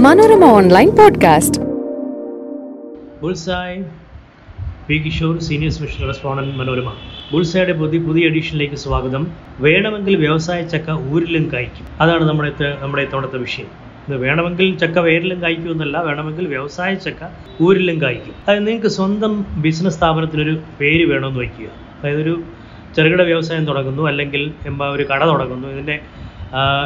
Manorama online podcast. Bullseye P Kishore senior special respondent Manorama. ബുൾസായുടെ പുതിയ പുതിയ എഡിഷനിലേക്ക് സ്വാഗതം. വേണമെങ്കിൽ വ്യവസായ ചക്ക ഊരിലും കായ്ക്കും. അതാണ് നമ്മുടെ നമ്മുടെ ഇത്തവണത്തെ വിഷയം. ഇത് വേണമെങ്കിൽ ചക്ക വേരിലും കായ്ക്കും എന്നല്ല വേണമെങ്കിൽ വ്യവസായ ചക്ക ഊരിലും കായ്ക്കും. അതായത് നിങ്ങൾക്ക് സ്വന്തം ബിസിനസ് സ്ഥാപനത്തിനൊരു പേര് വേണമെന്ന് വയ്ക്കുക. അതായത് ഒരു ചെറുകിട വ്യവസായം തുടങ്ങുന്നു അല്ലെങ്കിൽ എന്താ ഒരു കട തുടങ്ങുന്നു ഇതിന്റെ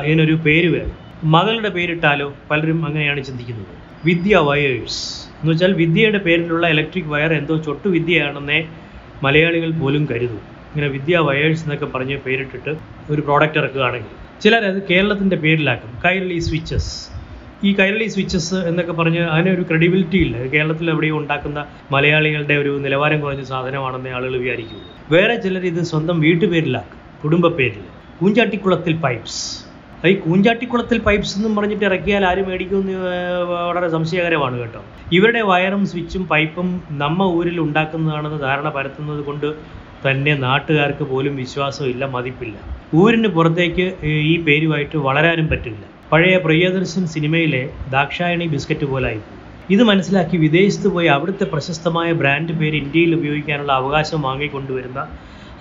ഇതിനൊരു പേര് വേണം മകളുടെ പേരിട്ടാലോ പലരും അങ്ങനെയാണ് ചിന്തിക്കുന്നത്. വിദ്യ വയേഴ്സ്. എന്ന് വെച്ചാൽ വിദ്യയുടെ പേരിലുള്ള ഇലക്ട്രിക് വയർ എന്തോ ചൊട്ടു വിദ്യയാണെന്നേ മലയാളികൾ പോലും കരുതും. ഇങ്ങനെ വിദ്യ വയേഴ്സ് എന്നൊക്കെ പറഞ്ഞ് പേരിട്ടിട്ട് ഒരു പ്രോഡക്റ്റ് ഇറക്കുകയാണെങ്കിൽ. ചിലരത് കേരളത്തിന്റെ പേരിലാക്കും. കൈരളി സ്വിച്ചസ് ഈ കൈരളി സ്വിച്ചസ് എന്നൊക്കെ പറഞ്ഞ് ഒരു ക്രെഡിബിലിറ്റി ഇല്ല. കേരളത്തിൽ എവിടെയും ഉണ്ടാക്കുന്ന മലയാളികളുടെ ഒരു നിലവാരം കുറഞ്ഞ സാധനമാണെന്ന് ആളുകൾ വിചാരിക്കും. വേറെ ചിലർ ഇത് സ്വന്തം വീട്ടുപേരിലാക്കും. കുടുംബ പേരിൽ. കൂഞ്ചാട്ടിക്കുളത്തിൽ പൈപ്സ് ഈ കൂഞ്ചാട്ടിക്കുളത്തിൽ പൈപ്സ് എന്നും പറഞ്ഞിട്ട് ഇറക്കിയാൽ ആര് മേടിക്കുമെന്ന് വളരെ സംശയകരമാണ് കേട്ടോ. ഇവരുടെ വയറും സ്വിച്ചും പൈപ്പും നമ്മ ഊരിൽ ഉണ്ടാക്കുന്നതാണെന്ന് ധാരണ പരത്തുന്നത് കൊണ്ട് തന്നെ നാട്ടുകാർക്ക് പോലും വിശ്വാസമില്ല മതിപ്പില്ല. ഊരിന് പുറത്തേക്ക് ഈ പേരുമായിട്ട് വളരാനും പറ്റില്ല. പഴയ പ്രിയദർശൻ സിനിമയിലെ ദാക്ഷായണി ബിസ്ക്കറ്റ് പോലായി ഇത് മനസ്സിലാക്കി വിദേശത്ത് പോയി അവിടുത്തെ പ്രശസ്തമായ ബ്രാൻഡ് പേര് ഇന്ത്യയിൽ ഉപയോഗിക്കാനുള്ള അവകാശം വാങ്ങിക്കൊണ്ടുവരുന്ന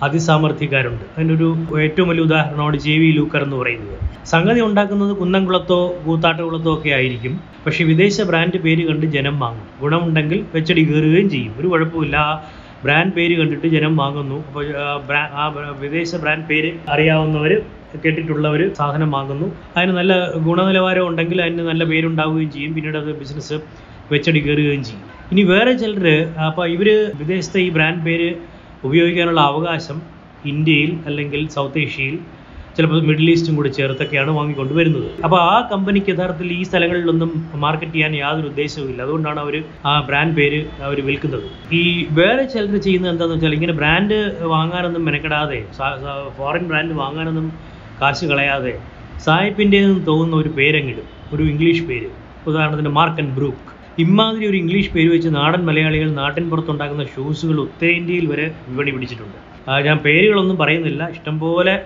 അതിസാമർഥ്യക്കാരുണ്ട് അതിനൊരു ഏറ്റവും വലിയ ഉദാഹരണമാണ് ജെ വി ലൂക്കർ എന്ന് പറയുന്നത്. സംഗതി ഉണ്ടാക്കുന്നത് കുന്നംകുളത്തോ കൂത്താട്ടുകുളത്തോ ഒക്കെ ആയിരിക്കും. പക്ഷേ വിദേശ ബ്രാൻഡ് പേര് കണ്ട് ജനം വാങ്ങും. ഗുണമുണ്ടെങ്കിൽ വെച്ചടി കയറുകയും ചെയ്യും. ഒരു കുഴപ്പമില്ല. ബ്രാൻഡ് പേര് കണ്ടിട്ട് ജനം വാങ്ങുന്നു. അപ്പോൾ ആ വിദേശ ബ്രാൻഡ് പേര് അറിയാവുന്നവർ കേട്ടിട്ടുള്ളവർ സാധനം വാങ്ങുന്നു. അതിന് നല്ല ഗുണനിലവാരം ഉണ്ടെങ്കിൽ അതിന് നല്ല പേരുണ്ടാവുകയും ചെയ്യും. പിന്നീട് അത് ബിസിനസ് വെച്ചടി കയറുകയും ചെയ്യും. ഇനി വേറെ ചിലർ അപ്പോൾ ഇവർ വിദേശത്തെ ഈ ബ്രാൻഡ് പേര് ഉപയോഗിക്കാനുള്ള അവകാശം ഇന്ത്യയിൽ അല്ലെങ്കിൽ സൗത്ത് ഏഷ്യയിൽ ചിലപ്പോൾ മിഡിൽ ഈസ്റ്റും കൂടി ചേർത്തൊക്കെയാണ് വാങ്ങിക്കൊണ്ട് വരുന്നത് അപ്പോൾ ആ കമ്പനിക്ക് യഥാർത്ഥത്തിൽ ഈ സ്ഥലങ്ങളിലൊന്നും മാർക്കറ്റ് ചെയ്യാൻ യാതൊരു ഉദ്ദേശവുമില്ല അതുകൊണ്ടാണ് അവർ ആ ബ്രാൻഡ് പേര് അവർ വിൽക്കുന്നത്. ഈ വേറെ ചിലർ ചെയ്യുന്നത് എന്താണെന്ന് വെച്ചാൽ ഇങ്ങനെ ബ്രാൻഡ് വാങ്ങാനൊന്നും മെനക്കെടാതെ ഫോറിൻ ബ്രാൻഡ് വാങ്ങാനൊന്നും കാശ് കളയാതെ സായിപ്പിന്റെ തോന്നുന്ന ഒരു പേരെങ്കിലും ഒരു ഇംഗ്ലീഷ് പേര് ഉദാഹരണത്തിന് മാർക്ക് ആൻഡ് ബ്രൂക്ക് ഇമാതിരി ഒരു ഇംഗ്ലീഷ് പേര് വെച്ച് നാടൻ മലയാളികൾ നാട്ടിൻ പുറത്തുണ്ടാക്കുന്ന ഷൂസുകൾ ഉത്തരേന്ത്യയിൽ വരെ വിപണി പിടിച്ചിട്ടുണ്ട്. ഞാൻ പേരുകളൊന്നും പറയുന്നില്ല. ഇഷ്ടംപോലെ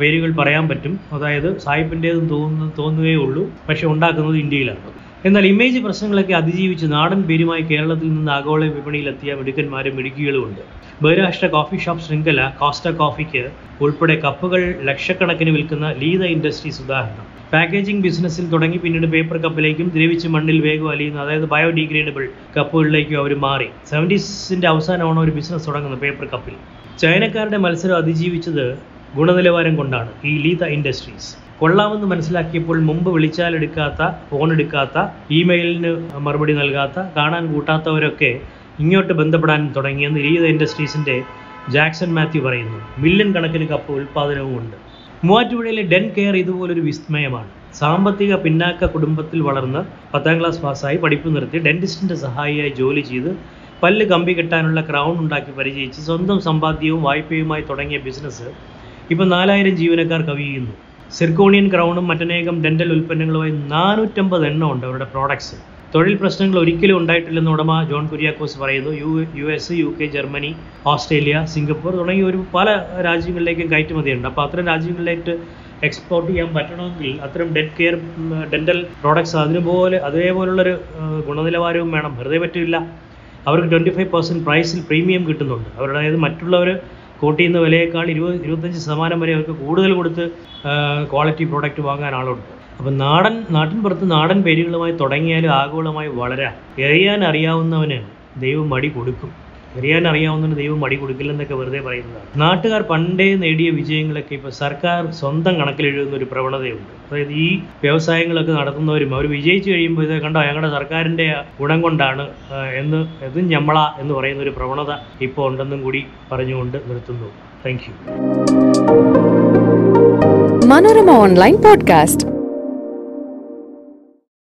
പേരുകൾ പറയാൻ പറ്റും. അതായത് സായിപ്പിന്റേതെന്ന് തോന്നുന്നു തോന്നുകയേ ഉള്ളൂ. പക്ഷെ ഉണ്ടാക്കുന്നത് ഇന്ത്യയിലാണ്. എന്നാൽ ഇമേജ് പ്രശ്നങ്ങളൊക്കെ അതിജീവിച്ച് നാടൻ പേരുമായി കേരളത്തിൽ നിന്ന് ആഗോള വിപണിയിലെത്തിയ മിടുക്കന്മാരും മിടുക്കികളുമുണ്ട്. ബഹിരാഷ്ട്ര കോഫി ഷോപ്പ് ശൃംഖല കോസ്റ്റ കോഫിക്ക് ഉൾപ്പെടെ കപ്പുകൾ ലക്ഷക്കണക്കിന് വിൽക്കുന്ന ലീത ഇൻഡസ്ട്രീസ് ഉദാഹരണം. പാക്കേജിംഗ് ബിസിനസ്സിൽ തുടങ്ങി പിന്നീട് പേപ്പർ കപ്പിലേക്കും ദ്രവിച്ച് മണ്ണിൽ വേഗം അലിയുന്ന. അതായത് ബയോഡീഗ്രേഡബിൾ കപ്പുകളിലേക്കും അവർ മാറി. സെവന്റീസിന്റെ അവസാനമാണ് ഒരു ബിസിനസ് തുടങ്ങുന്നത് പേപ്പർ കപ്പിൽ ചൈനക്കാരുടെ മത്സരം അതിജീവിച്ചത് ഗുണനിലവാരം കൊണ്ടാണ്. ഈ ലീത ഇൻഡസ്ട്രീസ് കൊള്ളാമെന്ന് മനസ്സിലാക്കിയപ്പോൾ മുമ്പ് വിളിച്ചാലെടുക്കാത്ത ഫോൺ എടുക്കാത്ത ഇമെയിലിന് മറുപടി നൽകാത്ത കാണാൻ കൂട്ടാത്തവരൊക്കെ ഇങ്ങോട്ട് ബന്ധപ്പെടാൻ തുടങ്ങിയെന്ന് ലീത ഇൻഡസ്ട്രീസിന്റെ ജാക്സൺ മാത്യു പറയുന്നു. മില്യൺ കണക്കിന് കപ്പ് ഉൽപ്പാദനവും ഉണ്ട്. മൂവാറ്റുപുഴയിലെ ഡെൻ കെയർ ഇതുപോലൊരു വിസ്മയമാണ്. സാമ്പത്തിക പിന്നാക്ക കുടുംബത്തിൽ വളർന്ന് പത്താം ക്ലാസ് പാസ്സായി പഠിപ്പ് നിർത്തി ഡെന്റിസ്റ്റിന്റെ സഹായിയായി ജോലി ചെയ്ത് പല്ല് കമ്പി കെട്ടാനുള്ള ക്രൗൺ ഉണ്ടാക്കി പരിചയിച്ച് സ്വന്തം സമ്പാദ്യവും വായ്പയുമായി തുടങ്ങിയ ബിസിനസ് ഇപ്പോൾ നാലായിരം ജീവനക്കാർ കവിയുന്നു. സിർക്കോണിയൻ ക്രൗണും മറ്റനേകം ഡെന്റൽ ഉൽപ്പന്നങ്ങളുമായി നാനൂറ്റമ്പത് എണ്ണം ഉണ്ട് അവരുടെ പ്രോഡക്ട്സ് തൊഴിൽ പ്രശ്നങ്ങൾ ഒരിക്കലും ഉണ്ടായിട്ടില്ലെന്ന് ഉടമ ജോൺ കുര്യാക്കോസ് പറയുന്നു. U U S U K Germany Australia Singapore തുടങ്ങിയ ഒരു പല രാജ്യങ്ങളിലേക്കും കയറ്റുമതിയുണ്ട്. അപ്പോൾ അത്തരം രാജ്യങ്ങളിലേക്ക് എക്സ്പോർട്ട് ചെയ്യാൻ പറ്റണമെങ്കിൽ അത്തരം ഡെഡ് കെയർ ഡെന്റൽ പ്രോഡക്ട്സ് അതിനുപോലെ അതേപോലുള്ളൊരു ഗുണനിലവാരവും വേണം. വെറുതെ പറ്റില്ല. അവർക്ക് ട്വന്റി ഫൈവ് പെർസെന്റ് പ്രൈസിൽ പ്രീമിയം കിട്ടുന്നുണ്ട്. അവരുടെ അതായത് മറ്റുള്ളവർ കൂട്ടിയുന്ന വിലയേക്കാൾ ഇരുപത് ഇരുപത്തഞ്ച് ശതമാനം വരെ അവർക്ക് കൂടുതൽ കൊടുത്ത് ക്വാളിറ്റി പ്രോഡക്റ്റ് വാങ്ങാൻ ആളുണ്ട്. അപ്പം നാടൻ നാട്ടിൻ പുറത്ത് നാടൻ പേരുകളുമായി തുടങ്ങിയാൽ ആഗോളമായി വളരാൻ എറിയാൻ അറിയാവുന്നവന് ദൈവം മടി കൊടുക്കും. എറിയാൻ അറിയാവുന്നവന് ദൈവം മടി കൊടുക്കില്ലെന്നൊക്കെ വെറുതെ പറയുന്നതാണ്. നാട്ടുകാർ പണ്ടേ നേടിയ വിജയങ്ങളൊക്കെ ഇപ്പോൾ സർക്കാർ സ്വന്തം കണക്കിലെഴുതുന്ന ഒരു പ്രവണതയുണ്ട്. അതായത് ഈ വ്യവസായങ്ങളൊക്കെ നടത്തുന്നവരും അവർ വിജയിച്ചു കഴിയുമ്പോൾ ഇത് കണ്ടോ ഞങ്ങളുടെ സർക്കാരിന്റെ ഗുണം കൊണ്ടാണ് എന്ന് ഇതും ഞമ്മള എന്ന് പറയുന്ന ഒരു പ്രവണത ഇപ്പോൾ ഉണ്ടെന്നും കൂടി പറഞ്ഞുകൊണ്ട് നിർത്തുന്നു. Thank Manorama online podcast.